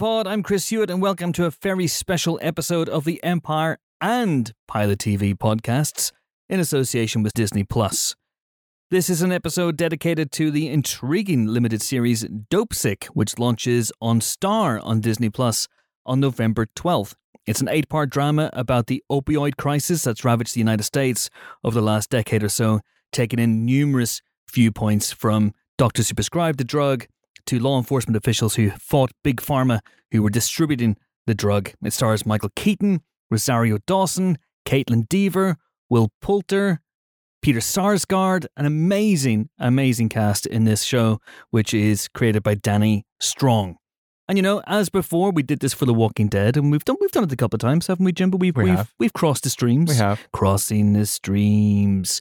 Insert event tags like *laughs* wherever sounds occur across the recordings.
Pod. I'm Chris Hewitt, and welcome to a very special episode of the Empire and Pilot TV podcasts in association with Disney Plus. This is an episode dedicated to the intriguing limited series Dopesick, which launches on Star on Disney Plus on November 12th. It's an eight part drama about the opioid crisis that's ravaged the United States over the last decade or so, taking in numerous viewpoints from doctors who prescribed the drug to law enforcement officials who fought Big Pharma who were distributing the drug. It stars Michael Keaton, Rosario Dawson, Kaitlyn Dever, Will Poulter, Peter Sarsgaard, an amazing, amazing cast in this show, which is created by Danny Strong. And you know, as before, we did this for The Walking Dead, and we've done we've done it a couple of times, haven't we, Jimbo? We've We have have. we've crossed the streams. We have. crossing the streams.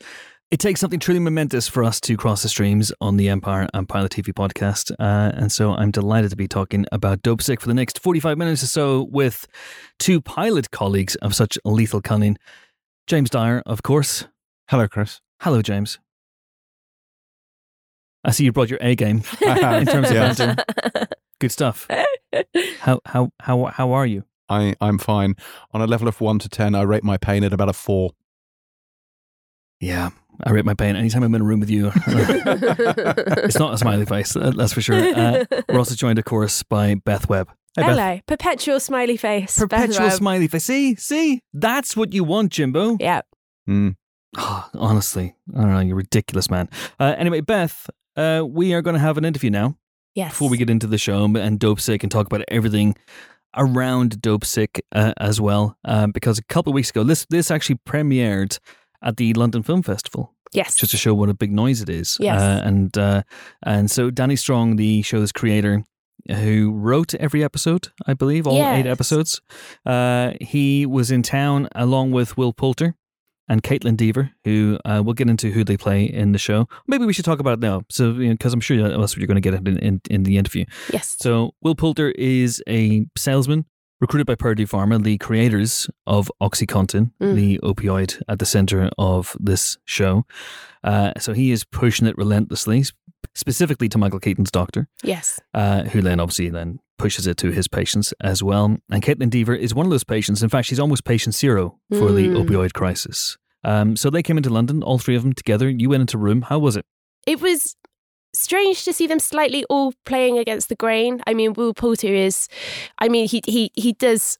It takes something truly momentous for us to cross the streams on the Empire and Pilot TV podcast. Uh, and so I'm delighted to be talking about Dopesick for the next 45 minutes or so with two pilot colleagues of such lethal cunning. James Dyer, of course. Hello, Chris. Hello, James. I see you brought your A game *laughs* in terms of banter. Good stuff. How how how how are you? I, I'm fine. On a level of 1 to 10, I rate my pain at about a 4. Yeah, I rate my pain anytime I'm in a room with you. *laughs* it's not a smiley face, that's for sure. Uh, we're also joined, of course, by Beth Webb. Hey, Beth. Hello, perpetual smiley face. Perpetual Beth smiley face. See, see, that's what you want, Jimbo. Yeah. Mm. Oh, honestly, I don't know, you're ridiculous, man. Uh, anyway, Beth, uh, we are going to have an interview now Yes. before we get into the show and Dopesick and talk about everything around Dopesick uh, as well. Um, because a couple of weeks ago, this this actually premiered at the London Film Festival. Yes. just to show what a big noise it is. Yes. Uh, and uh, and so Danny Strong, the show's creator, who wrote every episode, I believe, all eight episodes, uh, he was in town along with Will Poulter and Kaitlyn Dever, who uh, we'll get into who they play in the show. Maybe we should talk about it now, so because I'm sure that's what you're going to get in, in in the interview. yes. So Will Poulter is a salesman recruited by Purdue Pharma, the creators of OxyContin, Mm. the opioid at the center of this show. Uh, so he is pushing it relentlessly, specifically to Michael Keaton's doctor, yes. uh, who then obviously then pushes it to his patients as well. And Kaitlyn Dever is one of those patients. In fact, she's almost patient zero for the Mm. opioid crisis. Um, so they came into London, all three of them together. You went into a room. How was it? It was strange to see them slightly all playing against the grain. I mean, Will Poulter is, I mean, he he he does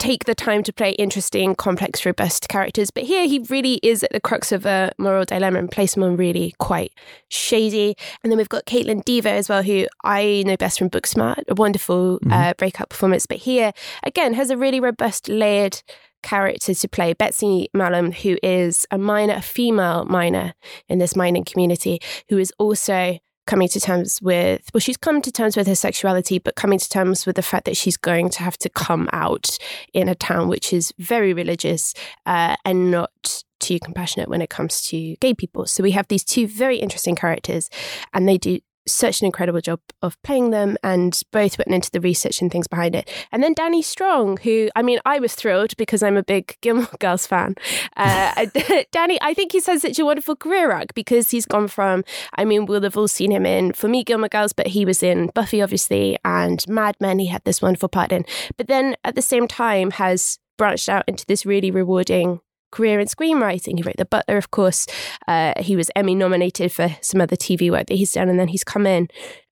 take the time to play interesting, complex, robust characters, but here he really is at the crux of a moral dilemma and plays someone really quite shady. And then we've got Kaitlyn Dever as well, who I know best from Booksmart, a wonderful Mhm. uh, breakout performance, but here again has a really robust, layered character to play. Betsy Mallum, who is a minor, a female minor in this mining community, who is also coming to terms with, well, she's come to terms with her sexuality, but coming to terms with the fact that she's going to have to come out in a town which is very religious uh, and not too compassionate when it comes to gay people. So we have these two very interesting characters, and they do such an incredible job of playing them and both went into the research and things behind it. And then Danny Strong, who, I mean, I was thrilled because I'm a big Gilmore *laughs* Girls fan. Uh, *laughs* *laughs* Danny, I think he's had such a wonderful career arc because he's gone from, I mean, we'll have all seen him in, for me, Gilmore Girls, but he was in Buffy, obviously, and Mad Men. He had this wonderful part in. But then at the same time has branched out into this really rewarding career in screenwriting. He wrote The Butler, of course. Uh, he was Emmy nominated for some other TV work that he's done, and then he's come in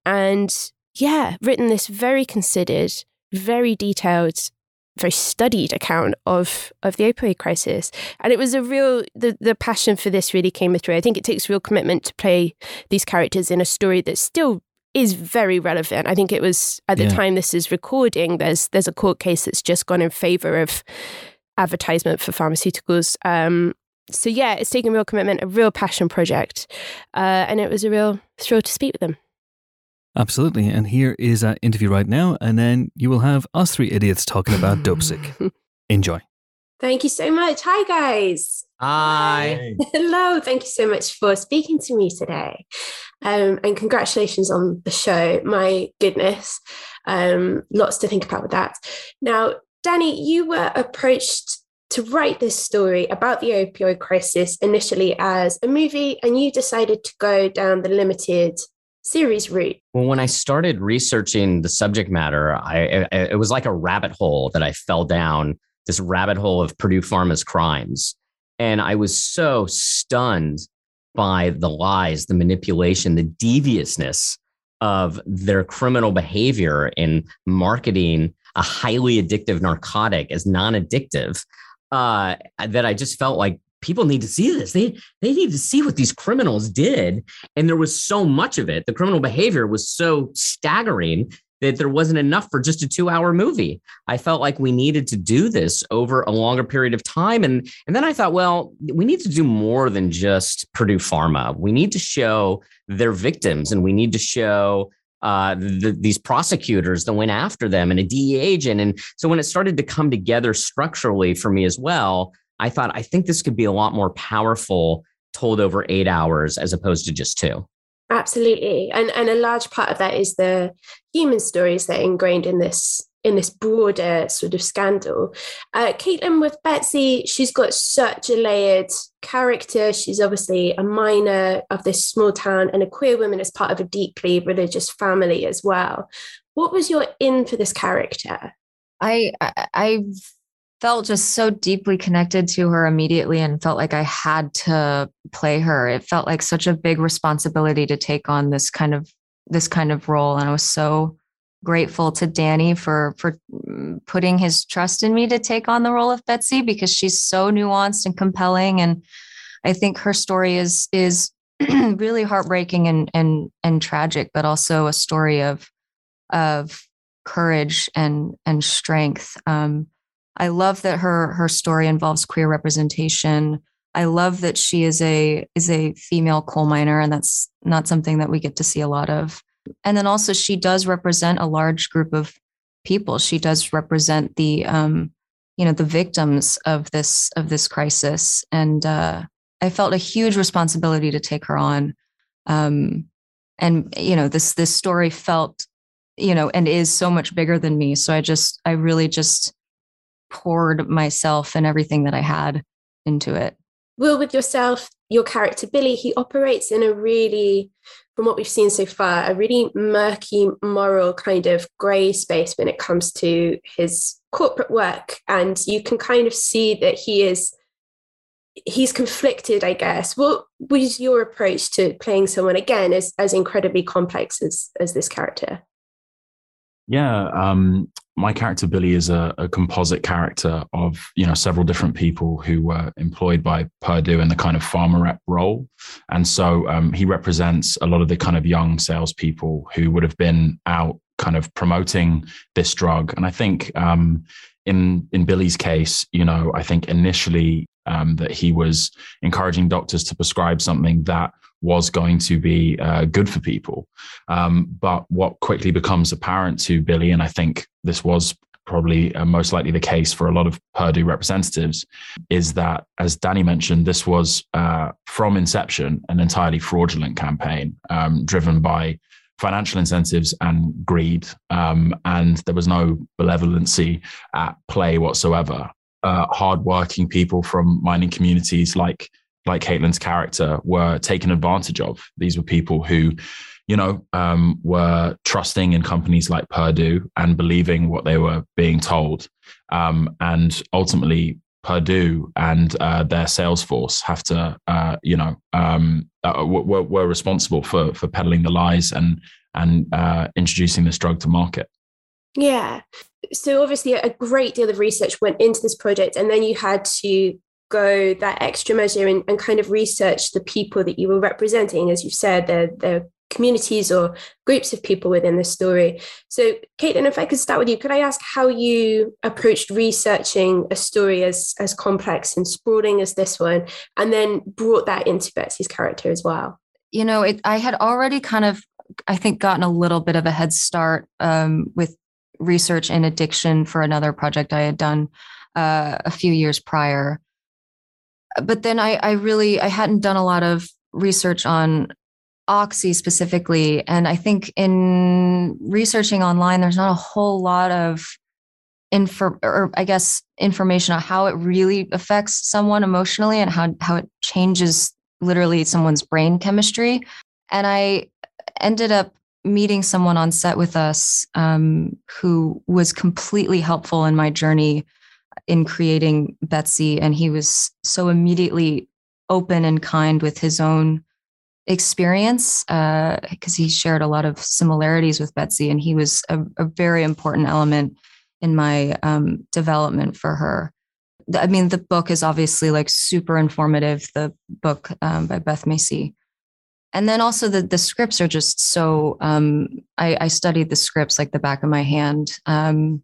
and, yeah, written this very considered, very detailed, very studied account of of the opioid crisis. And it was a real the the passion for this really came through. I think it takes real commitment to play these characters in a story that still is very relevant. I think it was at the Yeah. time this is recording. There's there's a court case that's just gone in favor of advertisement for pharmaceuticals. Um, so yeah, it's taken real commitment, a real passion project, uh, and it was a real thrill to speak with them. Absolutely. And here is our interview right now. And then you will have us three idiots talking about *laughs* Dopesick. Enjoy. Thank you so much. Hi, guys. Hi. *laughs* Hello. Thank you so much for speaking to me today. Um, and congratulations on the show. My goodness. Um, lots to think about with that. Now, Danny, you were approached to write this story about the opioid crisis initially as a movie, and you decided to go down the limited series route? Well, when I started researching the subject matter, I, it, it was like a rabbit hole that I fell down this rabbit hole of Purdue Pharma's crimes. And I was so stunned by the lies, the manipulation, the deviousness of their criminal behavior in marketing a highly addictive narcotic as non-addictive uh, that I just felt like people need to see this. They they need to see what these criminals did, and there was so much of it. The criminal behavior was so staggering that there wasn't enough for just a two hour movie. I felt like we needed to do this over a longer period of time. And, and then I thought, well, we need to do more than just Purdue Pharma. We need to show their victims and we need to show uh, the, these prosecutors that went after them and a DEA agent. And so when it started to come together structurally for me as well, I thought, I think this could be a lot more powerful told over eight hours as opposed to just two. Absolutely. And and a large part of that is the human stories that are ingrained in this in this broader sort of scandal. Uh, Kaitlyn with Betsy, she's got such a layered character. She's obviously a minor of this small town and a queer woman as part of a deeply religious family as well. What was your in for this character? I I felt just so deeply connected to her immediately and felt like I had to play her. It felt like such a big responsibility to take on this kind of this kind of role and I was so grateful to Danny for for mm, putting his trust in me to take on the role of Betsy because she's so nuanced and compelling and I think her story is is *clears throat* really heartbreaking and and and tragic but also a story of of courage and and strength um, I love that her her story involves queer representation. I love that she is a is a female coal miner, and that's not something that we get to see a lot of. And then also, she does represent a large group of people. She does represent the um, you know the victims of this of this crisis, and uh, I felt a huge responsibility to take her on. Um, and you know this this story felt you know and is so much bigger than me. So I just I really just poured myself and everything that I had into it. Will, with yourself, your character Billy, he operates in a really, from what we've seen so far, a really murky, moral kind of grey space when it comes to his corporate work. And you can kind of see that he is he's conflicted, I guess. What was your approach to playing someone again as as incredibly complex as as this character? Yeah, um, my character Billy is a, a, composite character of you know several different people who were employed by Purdue in the kind of pharma rep role, and so um, he represents a lot of the kind of young salespeople who would have been out kind of promoting this drug. And I think um, in in Billy's case, you know, I think initially um, that he was encouraging doctors to prescribe something that was going to be uh, good for people. Um, but what quickly becomes apparent to Billy, and I think this was probably uh, most likely the case for a lot of Purdue representatives, is that, as Danny mentioned, this was uh, from inception an entirely fraudulent campaign um, driven by financial incentives and greed. Um, and there was no benevolency at play whatsoever. Uh, hardworking people from mining communities like like Kaitlyn's character were taken advantage of. These were people who, you know, um, were trusting in companies like Purdue and believing what they were being told. Um, and ultimately, Purdue and uh, their sales force have to, uh, you know, um, uh, were, were, responsible for for peddling the lies and and uh, introducing this drug to market. Yeah. So obviously, a great deal of research went into this project, and then you had to go that extra measure and, and kind of research the people that you were representing. As you said, the the communities or groups of people within the story. So, Kaitlyn, if I could start with you, could I ask how you approached researching a story as as complex and sprawling as this one, and then brought that into Betsy's character as well? You know, it, I had already kind of, I think, gotten a little bit of a head start um, with research in addiction for another project I had done uh, a few years prior but then I, I really I hadn't done a lot of research on oxy specifically. And i think in researching online there's not a whole lot of info or i guess information on how it really affects someone emotionally and how how it changes literally someone's brain chemistry. And i ended up meeting someone on set with us um, who was completely helpful in my journey in creating Betsy. And he was so immediately open and kind with his own experience because uh, he shared a lot of similarities with Betsy. And he was a, a very important element in my um, development for her. I mean, the book is obviously like super informative, the book um, by Beth Macy and then also the the scripts are just so um, I, I, studied the scripts like the back of my hand um,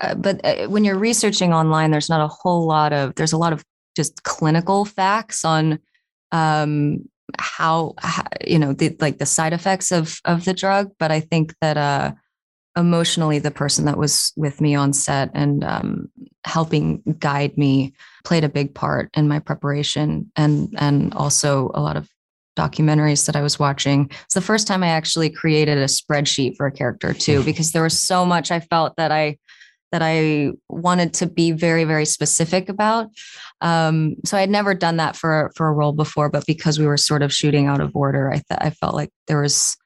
uh, but uh, when you're researching online there's not a whole lot of there's a lot of just clinical facts on um, how, how, you know the like the side effects of of the drug but i think that uh, emotionally the person that was with me on set and um, helping guide me played a big part in my preparation and and also a lot of documentaries that I was watching. It's the first time I actually created a spreadsheet for a character too, because there was so much I felt that I that I wanted to be very, very specific about. Um, so I had never done that for for a role before, but because we were sort of shooting out of order, I th- I felt like there was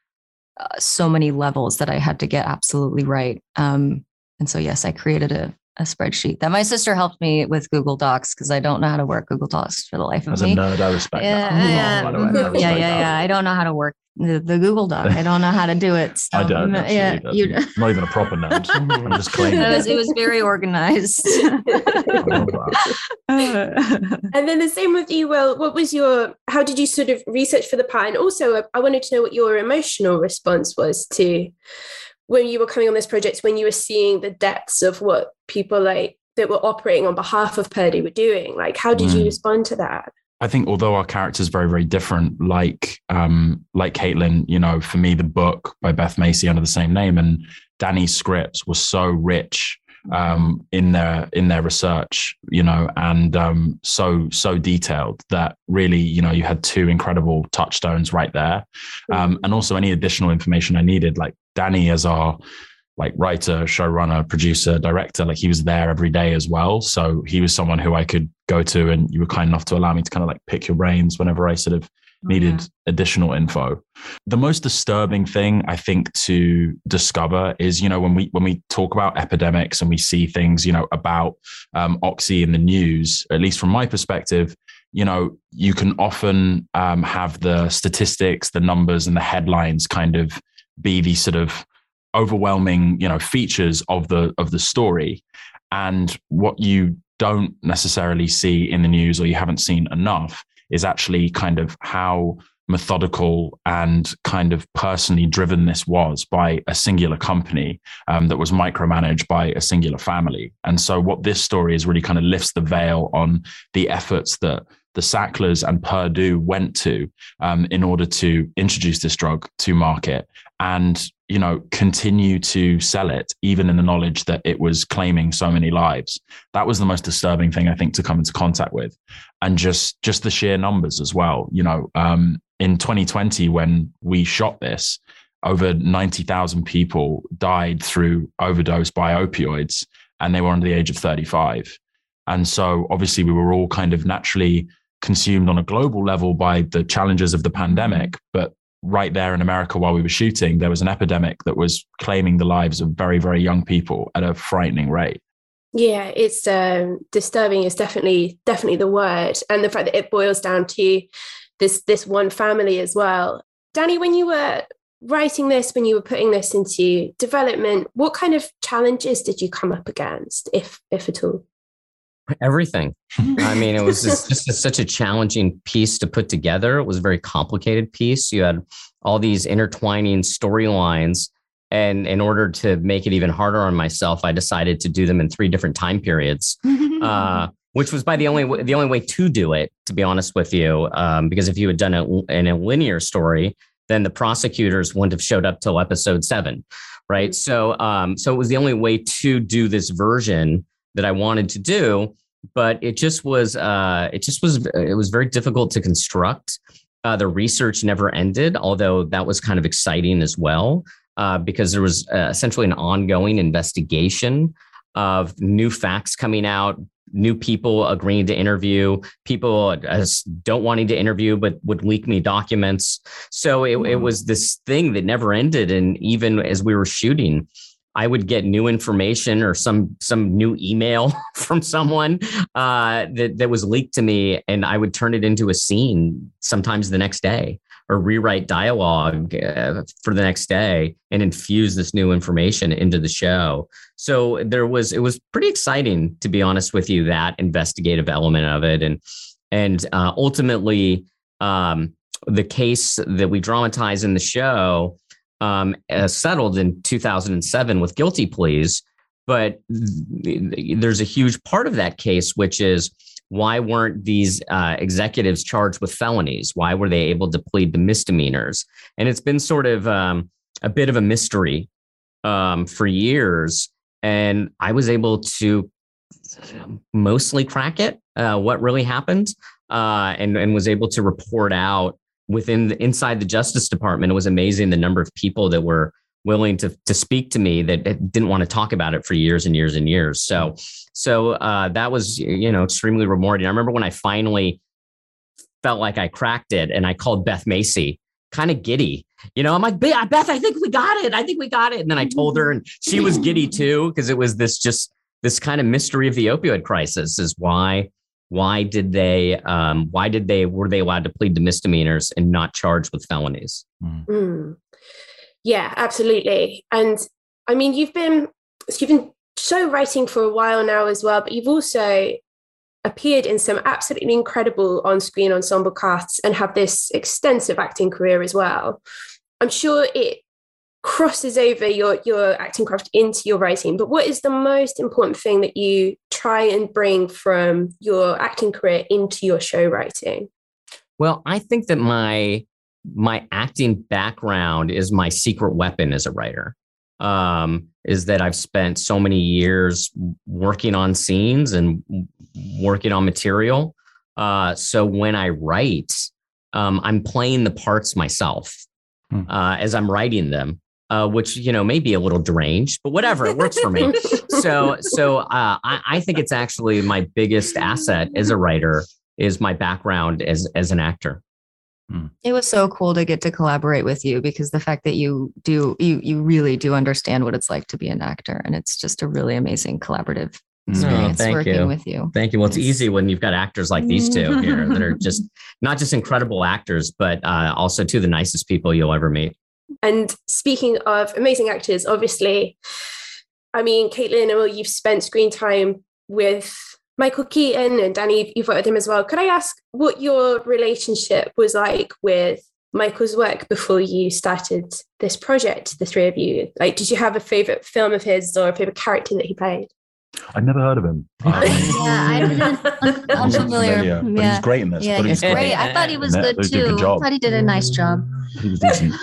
uh, so many levels that I had to get absolutely right. Um, and so yes, I created a a spreadsheet that my sister helped me with Google Docs because I don't know how to work Google Docs for the life As of me. As a nerd, I respect yeah, that. Yeah, *laughs* yeah, yeah, yeah. I don't know how to work the, the Google Doc. I don't know how to do it. *laughs* So. I don't. yeah, you, not even a proper nerd. *laughs* I'm just claiming. It was, it was very organized. *laughs* and then the same with you, Will. What was your? How did you sort of research for the part? And also, I wanted to know what your emotional response was to when you were coming on this project, when you were seeing the depths of what people like that were operating on behalf of Purdue were doing, like how did mm. you respond to that? I think although our characters are very very different, like um, like Kaitlyn, you know, for me the book by Beth Macy under the same name and Danny's scripts was so rich um, in their in their research, you know, and um, so so detailed that really, you know, you had two incredible touchstones right there, um, and also any additional information I needed, like Danny as our like writer, showrunner, producer, director, like he was there every day as well. So he was someone who I could go to, and you were kind enough to allow me to kind of like pick your brains whenever I sort of needed mm-hmm. additional info. The most disturbing thing I think to discover is, you know, when we when we talk about epidemics and we see things, you know, about um, oxy in the news, at least from my perspective, you know, you can often um, have the statistics, the numbers, and the headlines kind of be the sort of overwhelming, you know, features of the of the story. And what you don't necessarily see in the news or you haven't seen enough is actually kind of how methodical and kind of personally driven this was by a singular company um, that was micromanaged by a singular family. And so, what this story is really kind of lifts the veil on the efforts that the Sacklers and Purdue went to um, in order to introduce this drug to market and you know continue to sell it even in the knowledge that it was claiming so many lives. That was the most disturbing thing i think to come into contact with. And just just the sheer numbers as well you know um, in 2020 when we shot this over 90,000 people died through overdose by opioids and they were under the age of 35 and so obviously we were all kind of naturally consumed on a global level by the challenges of the pandemic but right there in America while we were shooting, there was an epidemic that was claiming the lives of very, very young people at a frightening rate. Yeah, it's um, disturbing. Is definitely definitely the word, and the fact that it boils down to this this one family as well. Danny, when you were writing this, when you were putting this into development, what kind of challenges did you come up against, if if at all? Everything. I mean, it was just, *laughs* just a, such a challenging piece to put together. It was a very complicated piece. You had all these intertwining storylines. And in order to make it even harder on myself, I decided to do them in three different time periods, *laughs* uh, which was by the only the only way to do it. To be honest with you, um, because if you had done it in a linear story, then the prosecutors wouldn't have showed up till episode seven, right? So, um, so it was the only way to do this version that I wanted to do, but it just was uh, it just was it was very difficult to construct. Uh, the research never ended, although that was kind of exciting as well, uh, because there was uh, essentially an ongoing investigation of new facts coming out, new people agreeing to interview, people as don't wanting to interview, but would leak me documents. So it, it was this thing that never ended. And even as we were shooting, I would get new information or some some new email *laughs* from someone uh, that that was leaked to me, and I would turn it into a scene sometimes the next day, or rewrite dialogue uh, for the next day, and infuse this new information into the show. So there was it was pretty exciting to be honest with you that investigative element of it, and and uh, ultimately um, the case that we dramatize in the show um, uh, settled in 2007 with guilty pleas. But th- there's a huge part of that case, which is why weren't these uh, executives charged with felonies? Why were they able to plead to misdemeanors? And it's been sort of um, a bit of a mystery um, for years. And I was able to mostly crack it, uh, what really happened, uh, and, and was able to report out within the, inside the Justice Department, it was amazing the number of people that were willing to to speak to me that didn't want to talk about it for years and years and years. So so uh, that was you know extremely rewarding. I remember when I finally felt like I cracked it, and I called Beth Macy, kind of giddy. You know, I'm like Beth, I think we got it. I think we got it. And then I told her, and she was giddy too because it was this just this kind of mystery of the opioid crisis is why why did they um, why did they were they allowed to plead to misdemeanors and not charged with felonies mm. Mm. yeah absolutely and i mean you've been you've been show writing for a while now as well but you've also appeared in some absolutely incredible on-screen ensemble casts and have this extensive acting career as well i'm sure it crosses over your your acting craft into your writing but what is the most important thing that you try and bring from your acting career into your show writing? Well i think that my my acting background is my secret weapon as a writer um, is that i've spent so many years working on scenes and working on material. Uh, so when i write um, i'm playing the parts myself hmm. uh, as i'm writing them uh, which you know may be a little deranged, but whatever, it works for me. *laughs* so, so uh, I, I think it's actually my biggest asset as a writer is my background as as an actor. Hmm. It was so cool to get to collaborate with you because the fact that you do you you really do understand what it's like to be an actor, and it's just a really amazing collaborative hmm. experience oh, working you. with you. Thank you. Well, it's easy when you've got actors like these two here that are just *laughs* not just incredible actors, but uh, also two of the nicest people you'll ever meet. And speaking of amazing actors, obviously, I mean, Kaitlyn, well, you've spent screen time with Michael Keaton and Danny, you've worked with him as well. Could I ask what your relationship was like with Michael's work before you started this project, the three of you? Like, did you have a favorite film of his or a favorite character that he played? I'd never heard of him. Um, *laughs* yeah, I *laughs* didn't. *laughs* I'm familiar. Yeah. But he's great in this. Yeah, he's great. I thought he was good too. I thought he did a nice job. He was decent.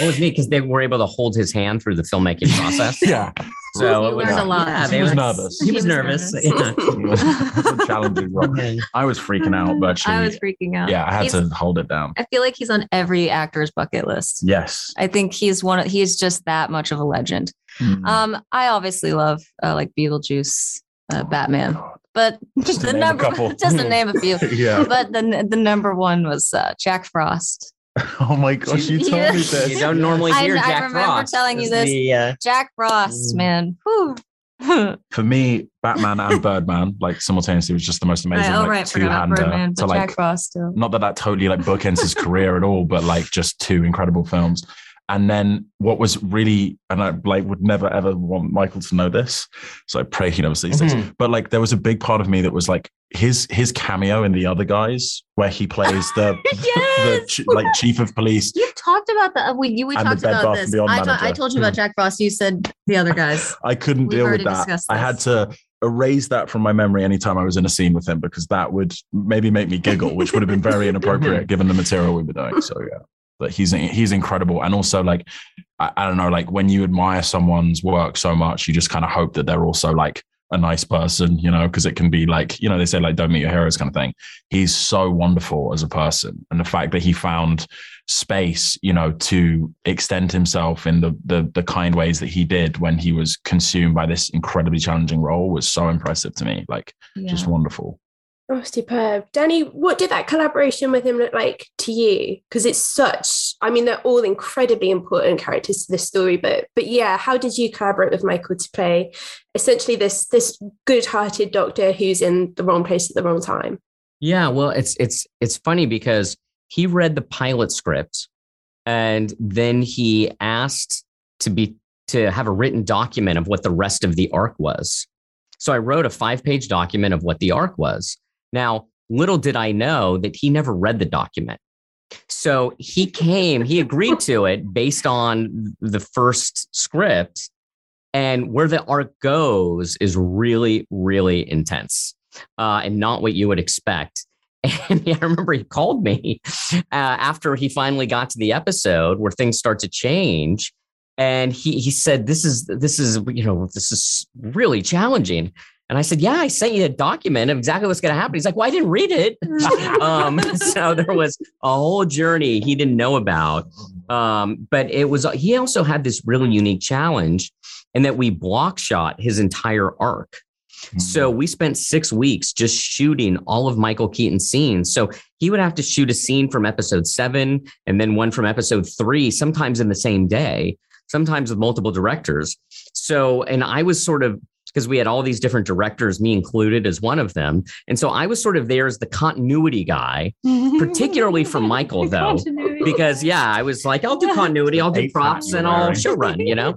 it was neat because they were able to hold his hand through the filmmaking process. yeah. So he was a lot. Yeah, he was nervous. He, he was, was nervous. nervous. Yeah. it was challenging role. I was freaking out, but she, I was freaking out. Yeah, I had he's, to hold it down. I feel like he's on every actor's bucket list. Yes. I think he's one of he's just that much of a legend. Mm. Um, I obviously love uh, like Beetlejuice, uh, Batman. But just the number, just to *laughs* name a few. *laughs* yeah. But the the number one was uh, Jack Frost. *laughs* Oh my gosh, you told me this. You don't normally hear I, Jack I remember Frost. telling you this. The, uh, Jack Frost, mm. man. For me, Batman and Birdman, like simultaneously, was just the most amazing oh, like, right, two-hander Birdman, to like. Jack Frost still. Not that that totally like bookends his career at all, but like just two incredible films. And then what was really, and I like would never ever want Michael to know this, so I pray he never sees mm-hmm. this. But like, there was a big part of me that was like his his cameo in the other guys, where he plays the, *laughs* yes! the like chief of police. You've talked about that. We you we talked about this. I, t- I told you about Jack Frost. You said the other guys. *laughs* I couldn't We've deal with that. I had to erase that from my memory anytime I was in a scene with him because that would maybe make me giggle, which would have been very *laughs* inappropriate given the material we were doing. So yeah that he's he's incredible and also like I, I, don't know like when you admire someone's work so much you just kind of hope that they're also like a nice person, you know, because it can be like, you know, they say like don't meet your heroes kind of thing. He's so wonderful as a person. And the fact that he found space, you know, to extend himself in the the the kind ways that he did when he was consumed by this incredibly challenging role was so impressive to me. Like Yeah. just wonderful. Oh, superb. Danny, what did that collaboration with him look like to you? Because it's such, I mean, they're all incredibly important characters to the story, but but yeah, how did you collaborate with Michael to play essentially this this good-hearted doctor who's in the wrong place at the wrong time? Yeah, well, it's it's it's funny because he read the pilot script and then he asked to be to have a written document of what the rest of the arc was. So I wrote a five-page document of what the arc was. Now, little did I know that he never read the document. So he came, he agreed to it based on the first script. And where the arc goes is really, really intense uh, and not what you would expect. *laughs* And I remember he called me uh, after he finally got to the episode where things start to change, and he he said, "This is this is you know this is really challenging." And I said, "Yeah, I sent you a document of exactly what's going to happen." He's like, "Well, I didn't read it." *laughs* um, so there was a whole journey he didn't know about, um, but it was he also had this really unique challenge in that we block shot his entire arc. So we spent six weeks just shooting all of Michael Keaton's scenes. So he would have to shoot a scene from episode seven and then one from episode three, sometimes in the same day, sometimes with multiple directors. So, and I was sort of, because we had all these different directors, me included as one of them. And so I was sort of there as the continuity guy, particularly for Michael, *laughs* though, because yeah, I was like, I'll do *laughs* continuity, I'll do props, and I'll show run, you know.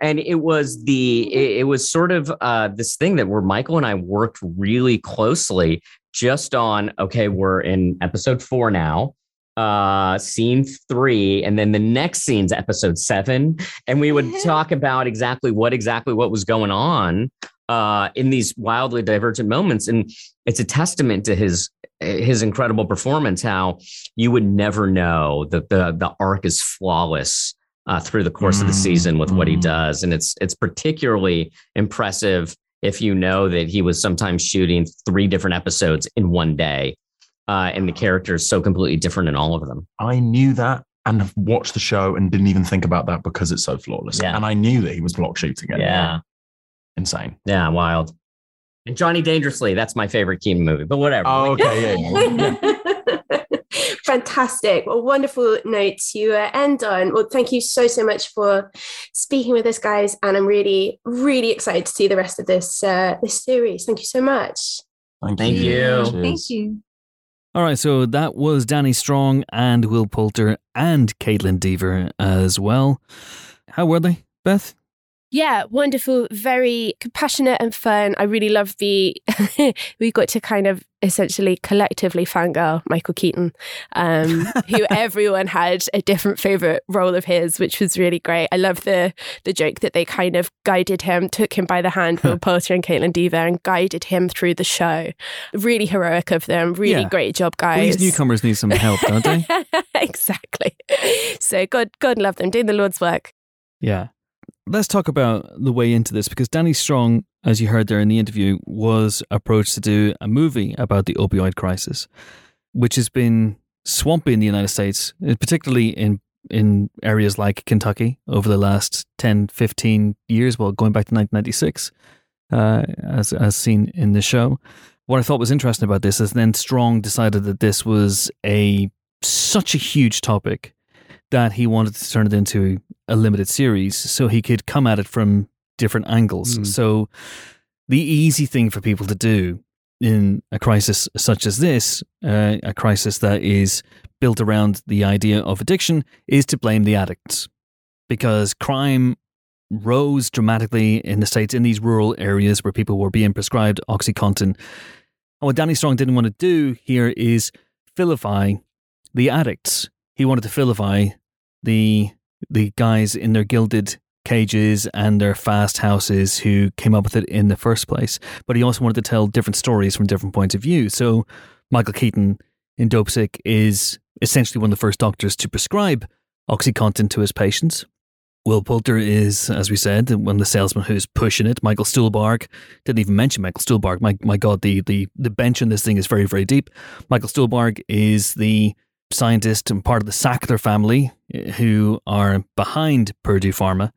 And it was the it, it was sort of uh, this thing that where Michael and I worked really closely just on okay, we're in episode four now. Uh, scene three, and then the next scene's episode seven, and we would *laughs* talk about exactly what exactly what was going on uh, in these wildly divergent moments, and it's a testament to his his incredible performance. How you would never know that the the arc is flawless uh, through the course of the Mm, season with what he mm. does, and it's it's particularly impressive if you know that he was sometimes shooting three different episodes in one day, uh, and the character is so completely different in all of them. I knew that and watched the show and didn't even think about that because it's so flawless. Yeah. And I knew that he was block shooting it. Yeah, Insane. yeah, wild. And Johnny Dangerously, that's my favorite Keaton movie, but whatever. Oh, okay. Yeah. yeah. *laughs* Fantastic. Well, wonderful note to uh, end on. Well, thank you so, so much for speaking with us, guys. And I'm really, really excited to see the rest of this uh, this series. Thank you so much. Thank, Thank you. Cheers. Thank you. All right, so that was Danny Strong and Will Poulter and Kaitlyn Dever as well. How were they, Beth? Yeah, wonderful, very compassionate and fun. I really love the *laughs* we got to kind of essentially collectively fangirl Michael Keaton, um, *laughs* who everyone had a different favorite role of his, which was really great. I love the the joke that they kind of guided him, took him by the hand, Will *laughs* Poulter and Kaitlyn Dever, and guided him through the show. Really heroic of them. Really Yeah. great job, Well, guys. these newcomers need some help, don't they? exactly. So God, God love them doing the Lord's work. Yeah. Let's talk about the way into this because Danny Strong, as you heard there in the interview, was approached to do a movie about the opioid crisis, which has been swampy in the United States, uh, particularly in in areas like Kentucky over the last 10, 15 years, well, going back to 1996, uh, as, as seen in the show. What I thought was interesting about this is then Strong decided that this was a such a huge topic that he wanted to turn it into a limited series so he could come at it from different angles. Mm. So the easy thing for people to do in a crisis such as this, uh, a crisis that is built around the idea of addiction, is to blame the addicts because crime rose dramatically in the states in these rural areas where people were being prescribed OxyContin. And what Danny Strong didn't want to do here is vilify the addicts. He wanted to vilify the the guys in their gilded cages and their fast houses who came up with it in the first place. But he also wanted to tell different stories from different points of view. So Michael Keaton in Dopesick is essentially one of the first doctors to prescribe OxyContin to his patients. Will Poulter is, as we said, one of the salesmen who's pushing it. Michael Stuhlbarg didn't even mention Michael Stuhlbarg. My my God, the the the bench in this thing is very very deep. Michael Stuhlbarg is the scientist and part of the Sackler family who are behind Purdue Pharma,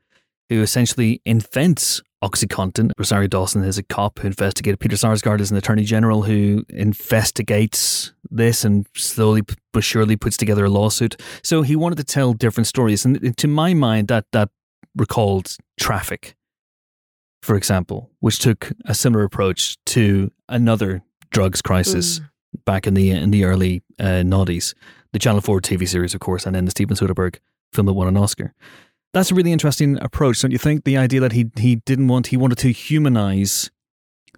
who essentially invents OxyContin. Rosario Dawson is a cop who investigated. Peter Sarsgaard is an attorney general who investigates this and slowly but surely puts together a lawsuit. So he wanted to tell different stories. And to my mind, that, that recalled traffic, for example, which took a similar approach to another drugs crisis mm. back in the in the early uh, noughties. The Channel 4 TV series, of course, and then the Steven Soderbergh film that won an Oscar. That's a really interesting approach, don't you think? The idea that he he didn't want he wanted to humanize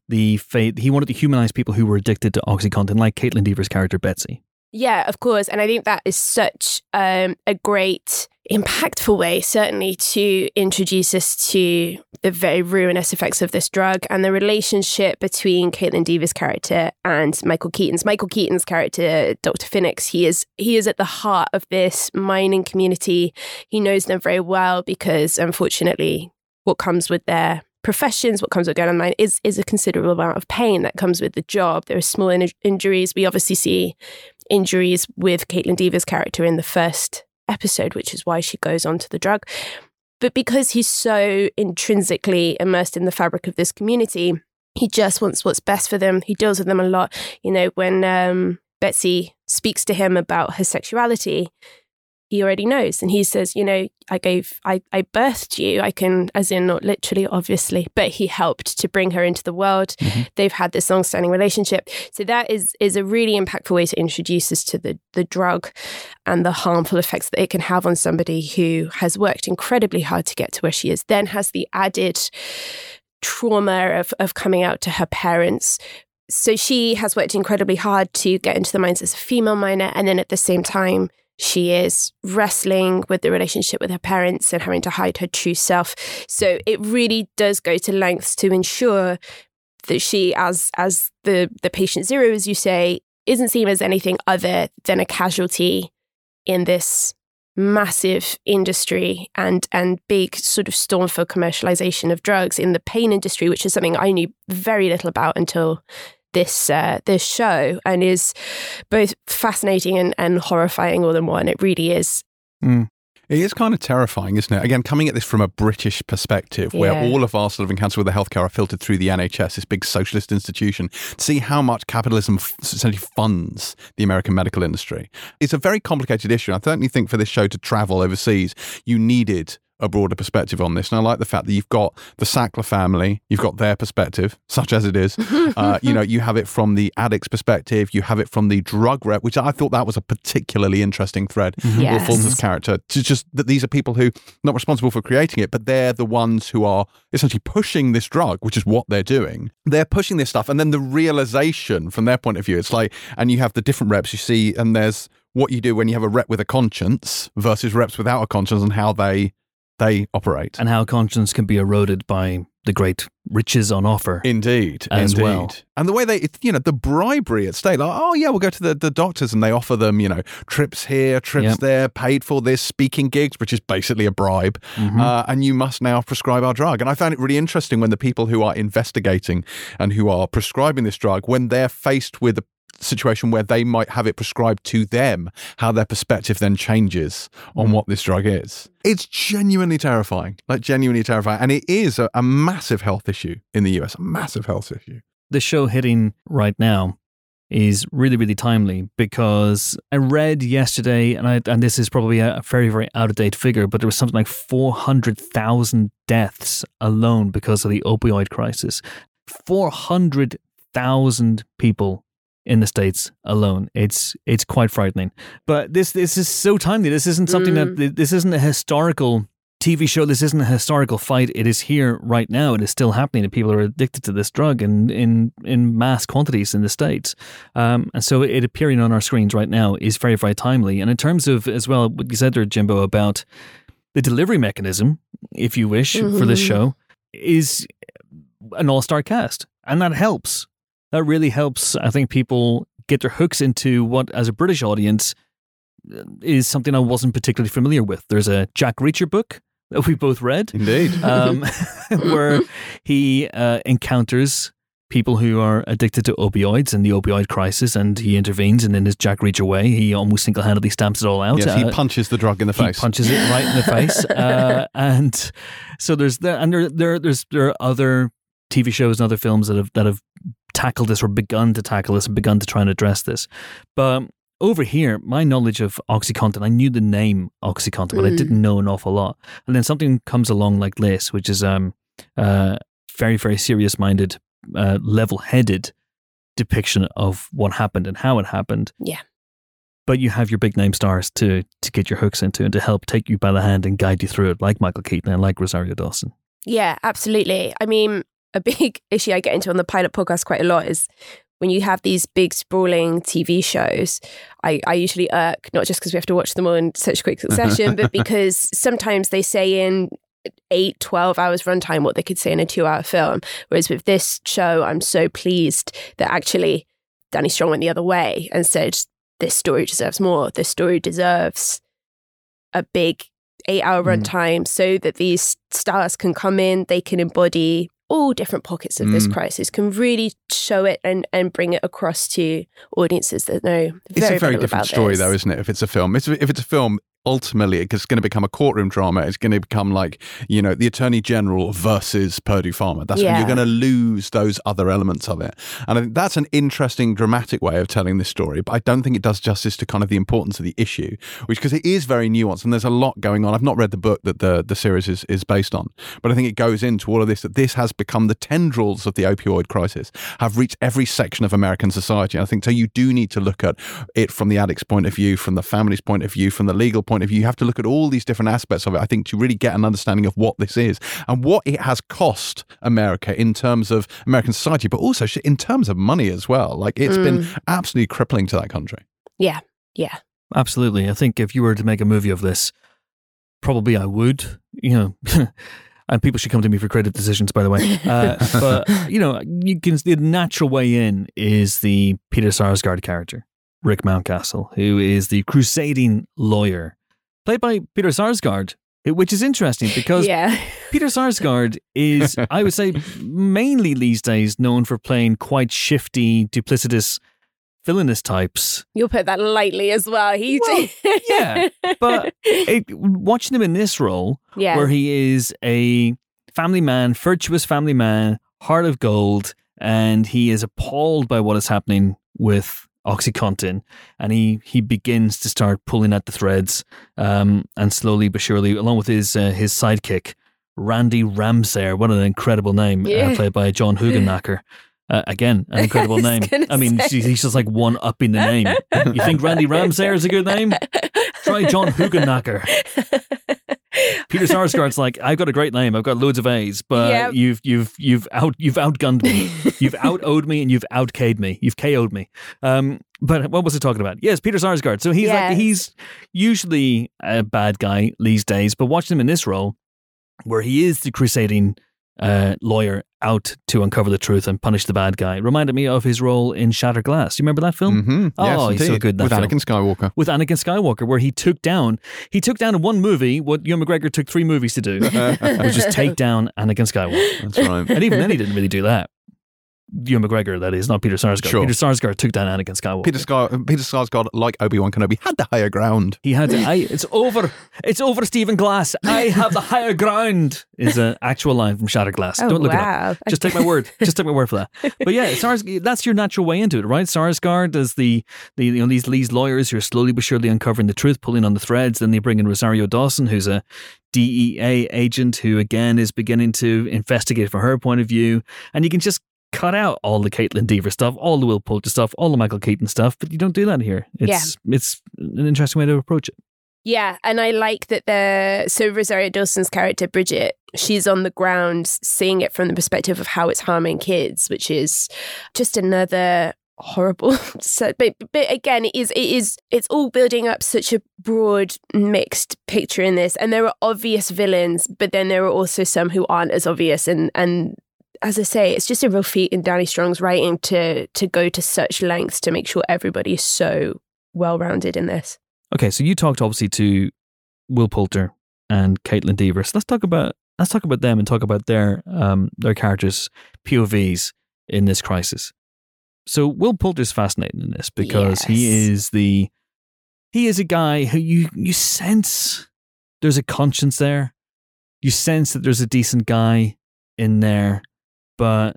the fate. He wanted to humanize people who were addicted to OxyContin, like Kaitlyn Dever's character Betsy. Yeah, of course. And I think that is such um, a great, impactful way, certainly, to introduce us to the very ruinous effects of this drug and the relationship between Kaitlyn Dever's character and Michael Keaton's. Michael Keaton's character, Dr. Finnix, he is he is at the heart of this mining community. He knows them very well because, unfortunately, what comes with their professions, what comes with going online is is a considerable amount of pain that comes with the job. There are small in- injuries. We obviously see injuries with Kaitlyn Dever's character in the first episode, which is why she goes on to the drug. But because he's so intrinsically immersed in the fabric of this community, he just wants what's best for them. He deals with them a lot. You know, when um, Betsy speaks to him about her sexuality, he already knows. And he says, you know, I gave, I, I birthed you. I can, as in not literally, obviously, but he helped to bring her into the world. Mm-hmm. They've had this long-standing relationship. So that is is a really impactful way to introduce us to the the drug and the harmful effects that it can have on somebody who has worked incredibly hard to get to where she is. Then has the added trauma of of coming out to her parents, so she has worked incredibly hard to get into the minds as a female miner and then at the same time she is wrestling with the relationship with her parents and having to hide her true self. So it really does go to lengths to ensure that she, as as the the patient zero, as you say, isn't seen as anything other than a casualty in this massive industry and and big sort of storm for commercialization of drugs in the pain industry, which is something I knew very little about until this uh, this show and is both fascinating and, and horrifying all in one. It really is. Mm. It is kind of terrifying, isn't it? Again, coming at this from a British perspective, yeah. where all of our sort of encounters with the healthcare are filtered through the NHS, this big socialist institution, to see how much capitalism f- essentially funds the American medical industry. It's a very complicated issue. I certainly think for this show to travel overseas, you needed a broader perspective on this. And I like the fact that you've got the Sackler family, you've got their perspective, *laughs* such as it is. uh, you know, you have it from the addict's perspective, you have it from the drug rep, which I thought that was a particularly interesting thread. Mm-hmm. Yes. Poulter's character to just that these are people who not responsible for creating it, but they're the ones who are essentially pushing this drug, which is what they're doing. They're pushing this stuff, and then the realization from their point of view, it's like, and you have the different reps you see, and there's what you do when you have a rep with a conscience versus reps without a conscience and how they they operate. And how conscience can be eroded by the great riches on offer. Indeed. As indeed. well. And the way they, you know, the bribery at stake, like, oh, yeah, we'll go to the, the doctors and they offer them, you know, trips here, trips yep. there, paid for this, speaking gigs, which is basically a bribe. Mm-hmm. Uh, and you must now prescribe our drug. And I found it really interesting when the people who are investigating and who are prescribing this drug, when they're faced with a situation where they might have it prescribed to them, how their perspective then changes on mm. what this drug is. It's genuinely terrifying, like genuinely terrifying. And it is a, a massive health issue in the US, a massive health issue. The show hitting right now is really, really timely because I read yesterday, and I, and this is probably a very, very out of date figure, but there was something like 400,000 deaths alone because of the opioid crisis. 400,000 people in the states alone. It's it's quite frightening. But this this is so timely. This isn't something mm. that this isn't a historical TV show. This isn't a historical fight. It is here right now. It is still happening, and people are addicted to this drug in in in mass quantities in the states. Um, and so it appearing on our screens right now is very very timely. And in terms of as well, what you said there, Jimbo, about the delivery mechanism, if you wish, mm-hmm. for this mm-hmm. show, is an all star cast, and that helps that really helps, I think, people get their hooks into what, as a British audience, is something I wasn't particularly familiar with. There's a Jack Reacher book that we both read. Indeed. *laughs* Um, *laughs* where he uh, encounters people who are addicted to opioids and the opioid crisis, and he intervenes. And in his Jack Reacher way, he almost single handedly stamps it all out. Yes, he Uh, punches the drug in the he face. punches it right in the face. *laughs* Uh, and so there's the, and there, there there's there are other TV shows and other films that have that have tackled this or begun to tackle this and begun to try and address this. But over here, my knowledge of OxyContin, I knew the name OxyContin, but I Mm. didn't know an awful lot. And then something comes along like this, which is um uh very very serious minded, uh, level headed depiction of what happened and how it happened Yeah. but you have your big name stars to to get your hooks into and to help take you by the hand and guide you through it, like Michael Keaton and like Rosario Dawson. Yeah, absolutely. I mean, a big *laughs* issue I get into on the pilot podcast quite a lot is when you have these big sprawling TV shows, I, I usually irk, not just because we have to watch them all in such quick *laughs* succession, but because sometimes they say in eight, 12 hours runtime what they could say in a two hour film. Whereas with this show, I'm so pleased that actually Danny Strong went the other way and said, this story deserves more. This story deserves a big eight hour Mm. runtime so that these stars can come in, they can embody all different pockets of this Mm. crisis, can really show it and, and bring it across to audiences that know very, it's a very different story, this. though, isn't it? If it's a film, it's, if it's a film, ultimately it's going to become a courtroom drama. It's going to become like you know the Attorney General versus Purdue Pharma. That's when you're going to lose those other elements of it. And I think that's an interesting, dramatic way of telling this story. But I don't think it does justice to kind of the importance of the issue, which because it is very nuanced and there's a lot going on. I've not read the book that the the series is is based on, but I think it goes into all of this that this has become the tendrils of the opioid crisis have reached every section of American society. And I think so. You do need to look at it from the addict's point of view, from the family's point of view, from the legal point of view. You have to look at all these different aspects of it. I think to really get an understanding of what this is and what it has cost America in terms of American society, but also in terms of money as well. Like it's been absolutely crippling to that country. Yeah, yeah. Absolutely. I think if you were to make a movie of this, probably I would, you know. *laughs* And people should come to me for creative decisions, by the way. *laughs* Uh, but *laughs* you know, you can the natural way in is the Peter Sarsgaard character, Rick Mountcastle, who is the crusading lawyer, played by Peter Sarsgaard, eh, which is interesting because yeah. Peter Sarsgaard is, *laughs* I would say, mainly these days known for playing quite shifty, duplicitous villainous types. You'll put that lightly as well. He Well, yeah, but *laughs* it, watching him in this role, yeah. where he is a family man, virtuous family man, heart of gold, and he is appalled by what is happening with OxyContin, and he he begins to start pulling at the threads, um, and slowly but surely, along with his uh, his sidekick Randy Ramseyer, what an incredible name, Yeah. uh, played by John Hoogenakker. Uh, again, an *laughs* incredible was name. I mean, say. he's just like one up in the name. You think Randy *laughs* Ramseyer is a good name? Try John Hoogenakker. *laughs* Peter Sarsgaard's like, I've got a great name. I've got loads of A's, but Yep. you've you've you've out you've outgunned me. you've out owed me and you've out K'd me. You've KO'd me. Um, but what was I talking about? Yes, Peter Sarsgaard. So he's like he's usually a bad guy these days, but watching him in this role, where he is the crusading uh, lawyer out to uncover the truth and punish the bad guy, reminded me of his role in Shattered Glass. You remember that film? Mm-hmm. Oh, he's so good in that with film. Anakin Skywalker. with Anakin Skywalker, where he took down he took down in one movie what Ewan McGregor took three movies to do, *laughs* which is take down Anakin Skywalker. That's right. And even then, he didn't really do that. Ewan McGregor, that is, not Peter Sarsgaard. Sure. Peter Sarsgaard took down Anakin Skywalker. Peter Scar- Peter Skarsgård, like Obi Wan Kenobi, had the higher ground. he had to, *laughs* I, it's over, it's over, Stephen Glass. I have the higher ground. Is an actual line from Shattered Glass. Oh, Don't look it up. Just take my word. Just take my word for that. But yeah, Sars, that's your natural way into it, right? Sarsgaard as the, the you know these these lawyers who are slowly but surely uncovering the truth, pulling on the threads. Then they bring in Rosario Dawson, who's a DEA agent who again is beginning to investigate from her point of view, and you can just cut out all the Kaitlyn Dever stuff, all the Will Poulter stuff, all the Michael Keaton stuff, but you don't do that here. It's it's an interesting way to approach it. Yeah, and I like that the so Rosario Dawson's character Bridget, she's on the ground seeing it from the perspective of how it's harming kids, which is just another horrible *laughs* so but, but again it is it is it's all building up such a broad mixed picture in this and there are obvious villains but then there are also some who aren't as obvious and and as I say, it's just a real feat in Danny Strong's writing to to go to such lengths to make sure everybody is so well rounded in this. Okay, so you talked obviously to Will Poulter and Kaitlyn Devers. Let's talk about let's talk about them and talk about their um, their characters POVs in this crisis. So Will Poulter's fascinating in this because yes. he is the he is a guy who you you sense there's a conscience there. You sense that there's a decent guy in there, but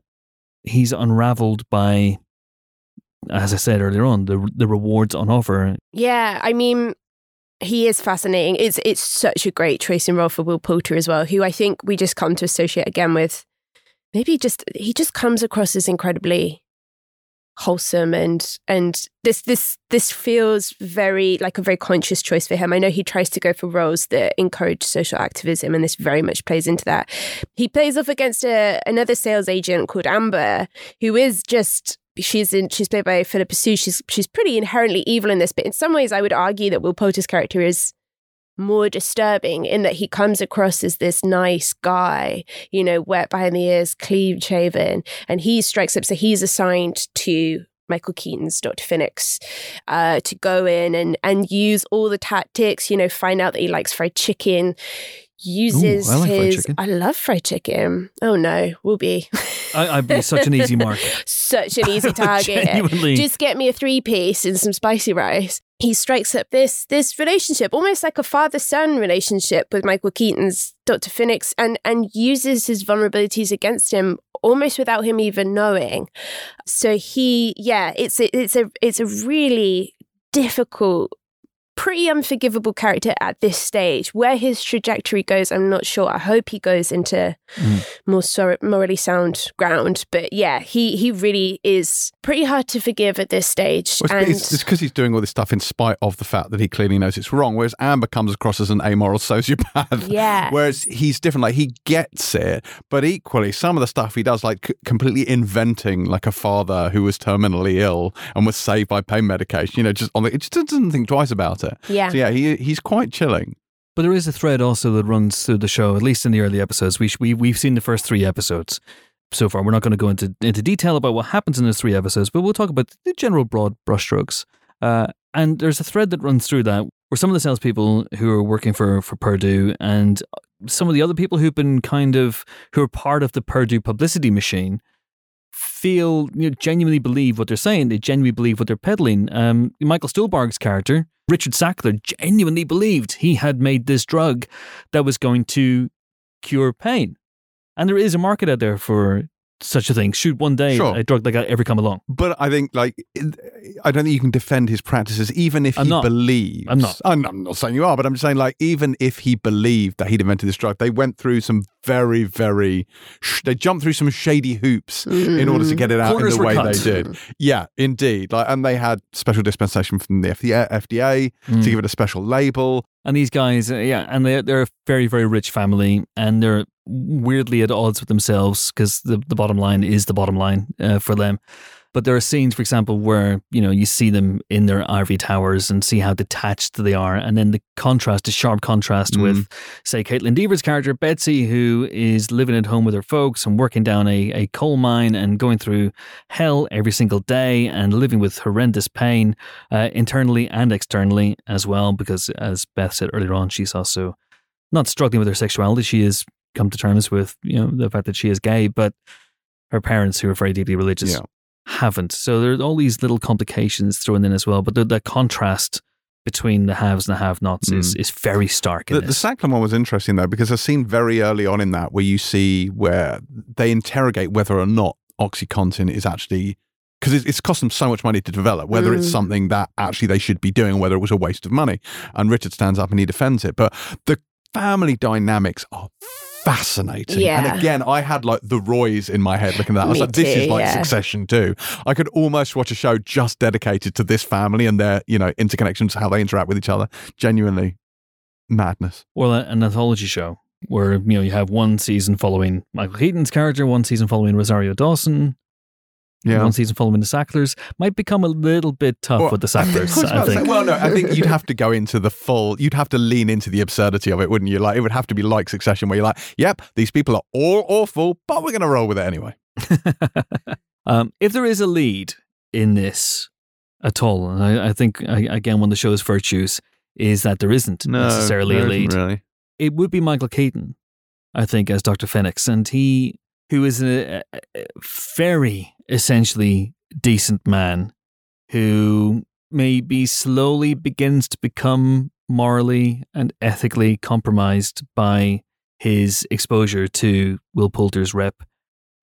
he's unraveled by as I said earlier on, the the rewards on offer. Yeah, I mean, he is fascinating. It's it's such a great tracing role for Will Poulter as well, who I think we just come to associate again with. Maybe just he just comes across as incredibly wholesome and and this this this feels very like a very conscious choice for him. I know he tries to go for roles that encourage social activism and this very much plays into that. He plays off against a, another sales agent called Amber who is just she's in she's played by Philippa Soo. She's she's pretty inherently evil in this, but in some ways I would argue that Will Poulter's character is more disturbing in that he comes across as this nice guy, you know, wet behind the ears, clean shaven, and he strikes up. So he's assigned to Michael Keaton's Dr. Finnix uh, to go in and and use all the tactics, you know, find out that he likes fried chicken, uses Ooh, I like his. I love fried chicken. Oh no, we'll be. I, would be such an easy mark. *laughs* such an easy *laughs* target. Genuinely. Just get me a three piece and some spicy rice. He strikes up this this relationship, almost like a father son relationship with Michael Keaton's Dr. Finnix, and and uses his vulnerabilities against him almost without him even knowing. So he, yeah, it's a, it's a it's a really difficult pretty unforgivable character at this stage. Where his trajectory goes, I'm not sure. I hope he goes into mm. more so- morally sound ground. But yeah, he he really is pretty hard to forgive at this stage. Well, and it's because he's doing all this stuff in spite of the fact that he clearly knows it's wrong. Whereas Amber comes across as an amoral sociopath. *laughs* Yeah. Whereas he's different. Like he gets it, but equally some of the stuff he does, like c- completely inventing like a father who was terminally ill and was saved by pain medication. You know, just on the, it just doesn't think twice about it. Yeah. So yeah, he he's quite chilling. But there is a thread also that runs through the show, at least in the early episodes. We we we've seen the first three episodes so far. We're not going to go into into detail about what happens in those three episodes, but we'll talk about the general broad brushstrokes. Uh, and there's a thread that runs through that where some of the salespeople who are working for for Purdue and some of the other people who've been kind of who are part of the Purdue publicity machine feel you know, genuinely believe what they're saying. They genuinely believe what they're peddling. Um, Michael Stuhlbarg's character, Richard Sackler, genuinely believed he had made this drug that was going to cure pain. And there is a market out there for such a thing. Shoot one day sure. a drug like that ever come along. But I think like I don't think you can defend his practices even if I'm he not. believes. I'm not. I'm, I'm, not saying you are, but I'm just saying like even if he believed that he'd invented this drug, they went through some very very sh- they jumped through some shady hoops mm. in order to get it out Corners in the way cut. they did. Yeah, indeed. Like and they had special dispensation from the FDA, FDA mm. to give it a special label. And these guys, uh, yeah, and they they're a very very rich family, and they're weirdly at odds with themselves because the the bottom line is the bottom line uh, for them. But there are scenes, for example, where you know you see them in their ivory towers and see how detached they are, and then the contrast, the sharp contrast mm. with, say, Kaitlyn Dever's character Betsy, who is living at home with her folks and working down a, a coal mine and going through hell every single day and living with horrendous pain uh, internally and externally as well. Because as Beth said earlier on, she's also not struggling with her sexuality; she has come to terms with you know the fact that she is gay, but her parents, who are very deeply religious, yeah haven't. So there are all these little complications thrown in as well. But the, the contrast between the haves and the have-nots mm. is is very stark. the, the Sackler one was interesting though because I've seen very early on in that where you see where they interrogate whether or not OxyContin is actually because it's cost them so much money to develop, whether mm. it's something that actually they should be doing, whether it was a waste of money. And Richard stands up and he defends it. But the family dynamics are fascinating. Yeah. And again, I had like the Roys in my head looking at that. I was Me like, this too, is like yeah. Succession too. I could almost watch a show just dedicated to this family and their, you know, interconnections, how they interact with each other. Genuinely madness. Well, an anthology show where you know you have one season following Michael Keaton's character, one season following Rosario Dawson, Yeah. one season following the Sacklers might become a little bit tough Well, with the Sacklers. *laughs* about I to say- think. well, no, I think you'd have to go into the full, you'd have to lean into the absurdity of it, wouldn't you? Like, it would have to be like Succession, where you're like, yep, these people are all awful, but we're going to roll with it anyway. *laughs* um, if there is a lead in this at all, and I, I think I, again one of the show's virtues is that there isn't necessarily a lead. Really. it would be Michael Keaton, I think, as Dr. Finnix. And he, who is a, a very essentially decent man who maybe slowly begins to become morally and ethically compromised by his exposure to Will Poulter's rep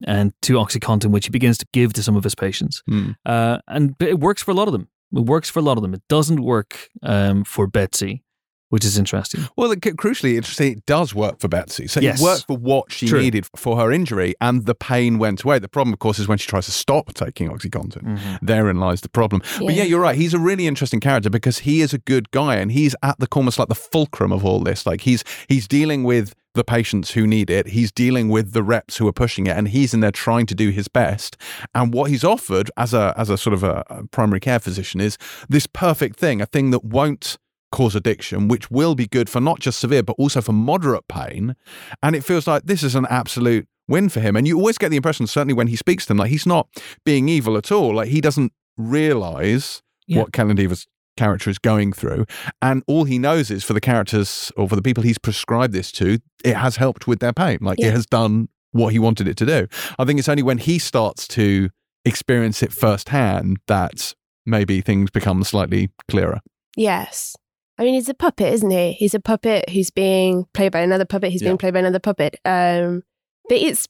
and to OxyContin, which he begins to give to some of his patients. Mm. Uh, and it works for a lot of them. It works for a lot of them. It doesn't work um, for Betsy, which is interesting. Well, it, crucially interesting, it does work for Betsy. So Yes. it worked for what she True. needed for her injury, and the pain went away. The problem, of course, is when she tries to stop taking OxyContin. Mm-hmm. Therein lies the problem. But yeah, Yeah. you're right. He's a really interesting character because he is a good guy, and he's at the almost like the fulcrum of all this. Like he's he's dealing with the patients who need it. He's dealing with the reps who are pushing it, and he's in there trying to do his best. And what he's offered as a as a sort of a, a primary care physician is this perfect thing, a thing that won't cause addiction, which will be good for not just severe but also for moderate pain. And it feels like this is an absolute win for him. And you always get the impression, certainly when he speaks to them, like he's not being evil at all. Like he doesn't realize Yeah. what Dever's character is going through. And all he knows is for the characters or for the people he's prescribed this to, it has helped with their pain. Like Yeah. it has done what he wanted it to do. I think it's only when he starts to experience it firsthand that maybe things become slightly clearer. Yes. I mean, he's a puppet, isn't he? He's a puppet who's being played by another puppet. He's Yeah. being played by another puppet. Um, but it's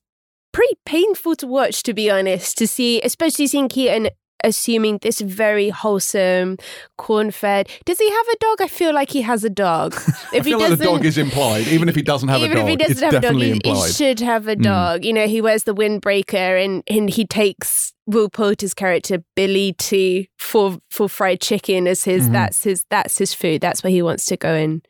pretty painful to watch, to be honest, to see, especially seeing Keaton assuming this very wholesome, corn-fed. Does he have a dog? I feel like he has a dog. *laughs* I If he feel like the doesn't, dog is implied, even if he doesn't have even a dog. if he doesn't have a dog, he, he should have a Mm. dog. You know, he wears the windbreaker and, and he takes Will Poulter's character Billy to for for fried chicken as his Mhm. that's his that's his food. That's where he wants to go and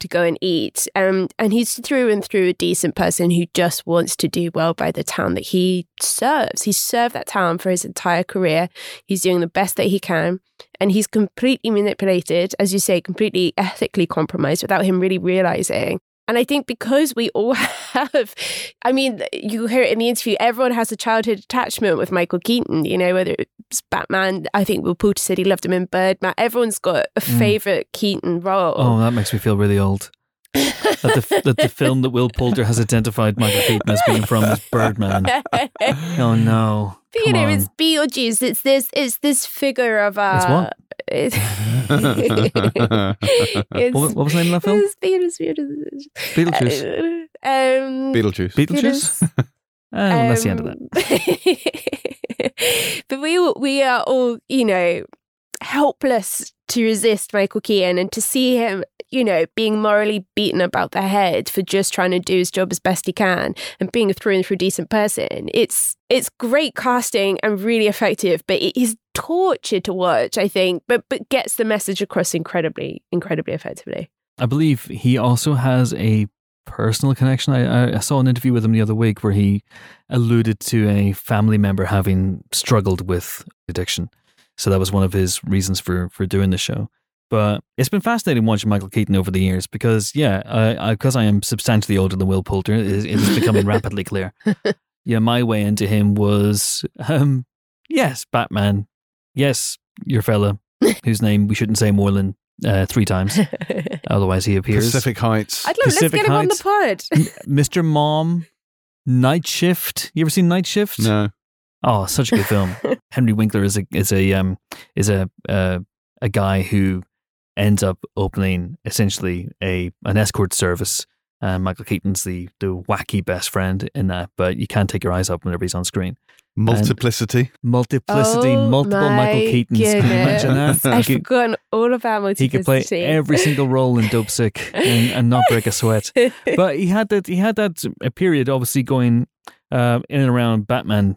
to go and eat. Um, and he's through and through a decent person who just wants to do well by the town that he serves. He's served that town for his entire career. He's doing the best that he can. And he's completely manipulated, as you say, completely ethically compromised without him really realizing. And I think because we all *laughs* have, I mean, you hear it in the interview, everyone has a childhood attachment with Michael Keaton, you know, whether it's Batman, I think Will Poulter said he loved him in Birdman. Everyone's got a Mm. favorite Keaton role. Oh, that makes me feel really old. that, the, that the film that Will Poulter has identified Michael Keaton as being from is Birdman. *laughs* Oh no! But you Come know, on. it's Beetlejuice. It's this. It's this figure of uh. It's *laughs* what? it's, What, what was the name of that film? It's Beetlejuice. Beetlejuice. Uh, um, Beetlejuice. Beetlejuice. *laughs* Oh, well, that's the end of that. that. *laughs* but we we are all, you know, helpless to resist Michael Keaton and to see him, you know, being morally beaten about the head for just trying to do his job as best he can and being a through and through decent person. It's it's great casting and really effective, but it is torture to watch, I think, but but gets the message across incredibly, incredibly effectively. I believe he also has a personal connection. I, I- saw an interview with him the other week where he alluded to a family member having struggled with addiction. So that was one of his reasons for for doing the show. But it's been fascinating watching Michael Keaton over the years because, yeah, I, I, because I am substantially older than Will Poulter, it, is- it is becoming *laughs* rapidly clear. *laughs* Yeah, my way into him was, um, yes, Batman. Yes, your fella, whose name we shouldn't say more than uh, three times, *laughs* otherwise he appears. Pacific Heights. I'd love let's get him Heights. on the pod. Mr. Mom, Night Shift. You ever seen Night Shift? No. Oh, such a good film. Henry Winkler is a is a um is a uh, a guy who ends up opening essentially a an escort service. And Michael Keaton's the the wacky best friend in that, but you can't take your eyes up whenever he's on screen. Multiplicity. Multiplicity, Oh multiple Michael Keatons. Can you imagine that? *laughs* I've He could, forgotten all about multiplicity. he could play every single role in Dopesick and, and not break a sweat. *laughs* but he had that he had that a period obviously going uh, in and around Batman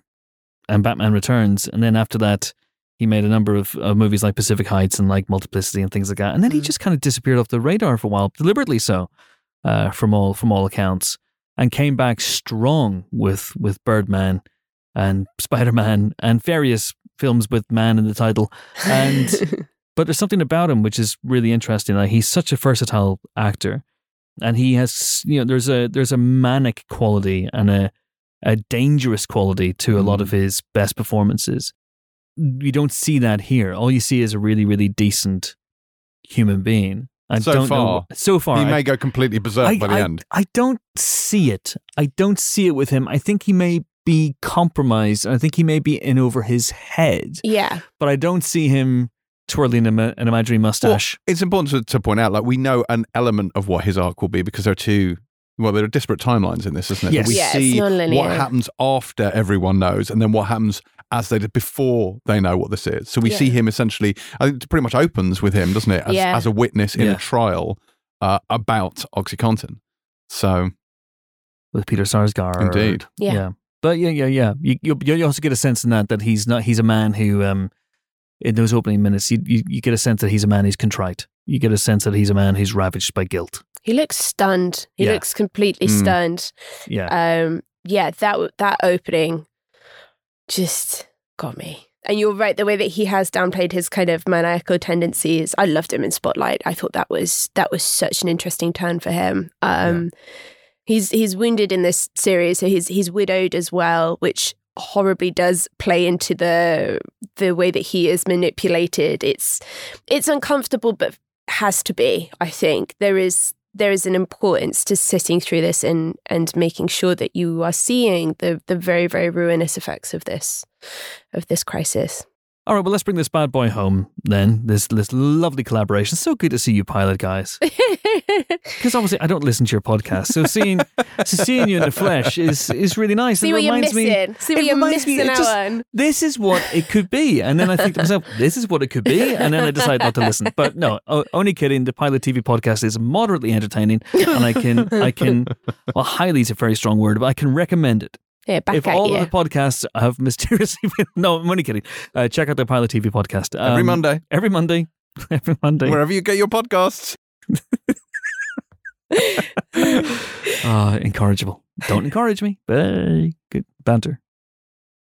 and Batman Returns, and then after that he made a number of uh, movies like Pacific Heights and like Multiplicity and things like that, and then he Mm. just kind of disappeared off the radar for a while, deliberately so, uh, from all from all accounts, and came back strong with with Birdman and Spider Man and various films with man in the title, and *laughs* but there's something about him which is really interesting. Like he's such a versatile actor, and he has you know there's a there's a manic quality and a a dangerous quality to a lot of his best performances. You don't see that here. All you see is a really really decent human being, I So don't far, know. So far, he I- may go completely berserk I, by the I- end. I don't see it. I don't see it with him. I think he may be compromised. I think he may be in over his head, Yeah. but I don't see him twirling an, an imaginary mustache. It's important to, to point out, like we know an element of what his arc will be because there are two. Well, there are disparate timelines in this, isn't it? Yes. We Yeah, it's see non-linear. what happens after everyone knows, and then what happens as they did before they know what this is. So we Yeah. see him essentially. I think it pretty much opens with him, doesn't it? As, Yeah. as a witness in Yeah. a trial uh, about OxyContin. So with Peter Sarsgaard. Indeed. Yeah. But yeah, yeah, yeah. You, you you also get a sense in that that he's not he's a man who um in those opening minutes you, you you get a sense that he's a man who's contrite. You get a sense that he's a man who's ravaged by guilt. He looks stunned. He Yeah. looks completely Mm. stunned. Yeah. Um, yeah, that that opening just got me. And you're right, the way that he has downplayed his kind of maniacal tendencies. I loved him in Spotlight. I thought that was that was such an interesting turn for him. Um, he's he's wounded in this series, so he's he's widowed as well, which horribly does play into the the way that he is manipulated. It's it's uncomfortable, but has to be. I think there is there is an importance to sitting through this and and making sure that you are seeing the the very very ruinous effects of this of this crisis. All right, well let's bring this bad boy home then. This this lovely collaboration. So good to see you pilot guys. *laughs* Because obviously I don't listen to your podcast. So seeing *laughs* so seeing you in the flesh is is really nice. See It what you're reminds me- missing. See what you're me- missing out just- on. this is what it could be. And then I think to myself, *laughs* this is what it could be. And then I decide not to listen. But no, only kidding. The Pilot TV podcast is moderately entertaining. And I can, I can, well, highly is a very strong word, but I can recommend it. Yeah, back if at all you. of the podcasts have *laughs* mysteriously been, no, I'm only kidding. Uh, check out the Pilot TV podcast. every Um, Monday, Every Monday. *laughs* Every Monday. wherever you get your podcasts. *laughs* Ah, incorrigible. Don't encourage me. But good banter.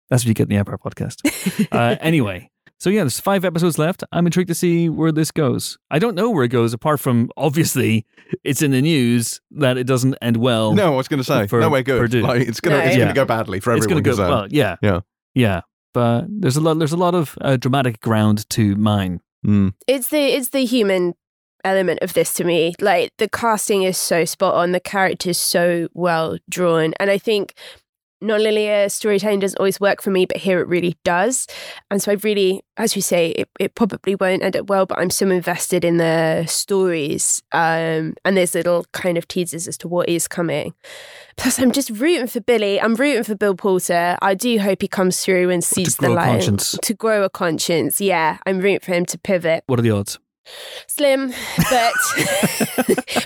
That's what you get in the Empire podcast. Uh, anyway, so yeah, there's five episodes left. I'm intrigued to see where this goes. I don't know where it goes, apart from obviously it's in the news that it doesn't end well. No, I was going to say For no way good. Like it's gonna No. it's Yeah. gonna go badly for everyone. it's going to go well. Yeah, Yeah. yeah. But there's a lot. There's a lot of uh, dramatic ground to mine. Mm. it's the it's the human element of this to me. Like the casting is so spot on, the characters so well drawn, and I think non-linear storytelling doesn't always work for me, but here it really does. And so I really, as you say, it, it probably won't end up well, but I'm so invested in the stories. Um, and there's little kind of teasers as to what is coming. Plus, I'm just rooting for Billy. I'm rooting for Bill Porter. I do hope he comes through and sees the light. To grow a conscience. Yeah, I'm rooting for him to pivot What are the odds? Slim, but *laughs*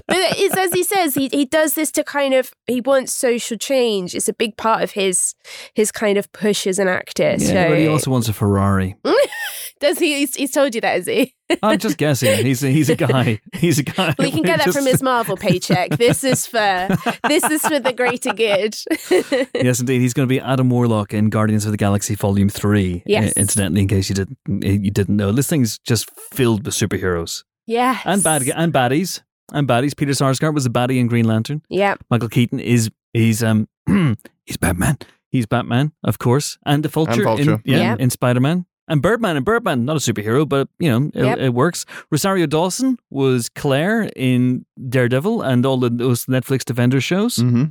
but it's as he says, he he does this to kind of he wants social change. It's a big part of his his kind of push as an actor. Yeah, so but he also wants a Ferrari. *laughs* does he? He's, he's told you that, is he? I'm just guessing. He's a, he's a guy. He's a guy. We can get that Just- from his Marvel paycheck. This is for this is for the greater good. *laughs* Yes, indeed. He's going to be Adam Warlock in Guardians of the Galaxy Volume Three. Yes. incidentally, in case you didn't you didn't know, this thing's just filled with superheroes yeah, and bad and baddies and baddies. Peter Sarsgaard was a baddie in Green Lantern. Yeah, Michael Keaton is he's um *clears throat* he's Batman. He's Batman, of course, and the Vulture, Vulture. in yeah, Yeah. in Spider Man. And Birdman and Birdman, not a superhero, but you know it, Yep. it works. Rosario Dawson was Claire in Daredevil and all of those Netflix Defender shows. Mm-hmm.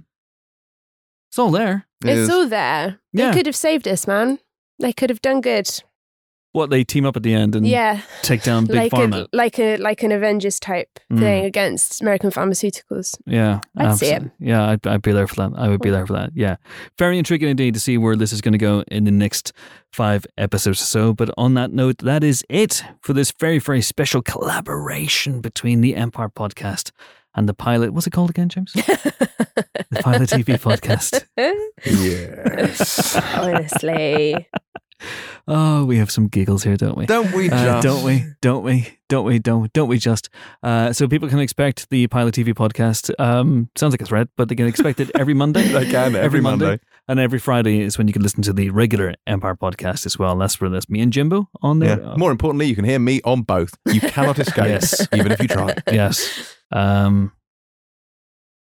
It's all there. it's all there. Yeah. They could have saved us, man. They could have done good. What they team up at the end and yeah, take down Big like Pharma. a like a like an Avengers type Mm. thing against American pharmaceuticals. Yeah, I'd see it. Yeah, I'd, I'd be there for that. I would be there for that. Yeah, very intriguing indeed to see where this is going to go in the next five episodes or so. But on that note, that is it for this very very special collaboration between the Empire Podcast and the Pilot. What's it called again, James? *laughs* the Pilot TV Podcast. *laughs* Yes. Honestly. *laughs* Oh, we have some giggles here, don't we? Don't we just? Uh, don't we? Don't we? Don't we? Don't don't we just? Uh, so people can expect the Pilot TV podcast. Um, sounds like a threat, but they can expect it every Monday. *laughs* They can every, Monday. and every Friday is when you can listen to the regular Empire podcast as well. That's where that's me and Jimbo on Yeah. there. Uh, More importantly, you can hear me on both. You cannot *laughs* escape, Yes. even if you try. *laughs* yes. Um,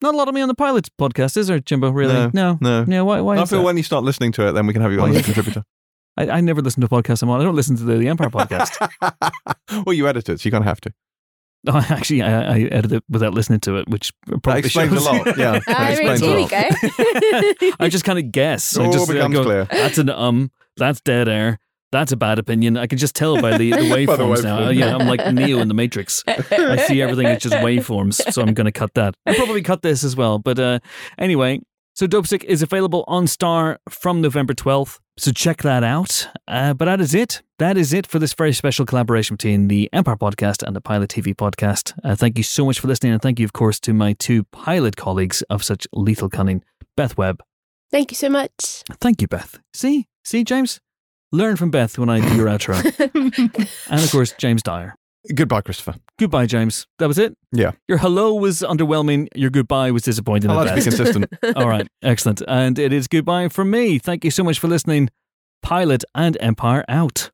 not a lot of me on the Pilot podcast, is there, Jimbo? Really? No, no. Yeah. Why? Why? I feel that? when you start listening to it, then we can have you on as a contributor. I, I never listen to podcasts I'm on. I don't listen to the, the Empire podcast. *laughs* well, you edit it, so you kind of have to. Oh, actually, I, I edited it without listening to it, which That probably explains a lot. Yeah, *laughs* that I mean, a here we lot. go. *laughs* I just kind of guess. I All just I becomes go, clear. That's an um. That's dead air. That's a bad opinion. I can just tell by the, the waveforms now. Yeah, I'm like Neo in the Matrix. I see everything as just waveforms, so I'm going to cut that. I'll probably cut this as well. But uh, anyway, so Dopesick is available on Star from November 12th. So check that out. Uh, but that is it. That is it for this very special collaboration between the Empire podcast and the Pilot TV podcast. Uh, thank you so much for listening. And thank you, of course, to my two pilot colleagues of such lethal cunning, Beth Webb. Thank you so much. Thank you, Beth. See? See, James? Learn from Beth when I do your outro. *laughs* and of course, James Dyer. Goodbye, Christopher. Goodbye, James. That was it? Yeah. Your hello was underwhelming. Your goodbye was disappointing. I at like to be consistent. *laughs* All right. Excellent. And it is goodbye from me. Thank you so much for listening. Pilot and Empire out.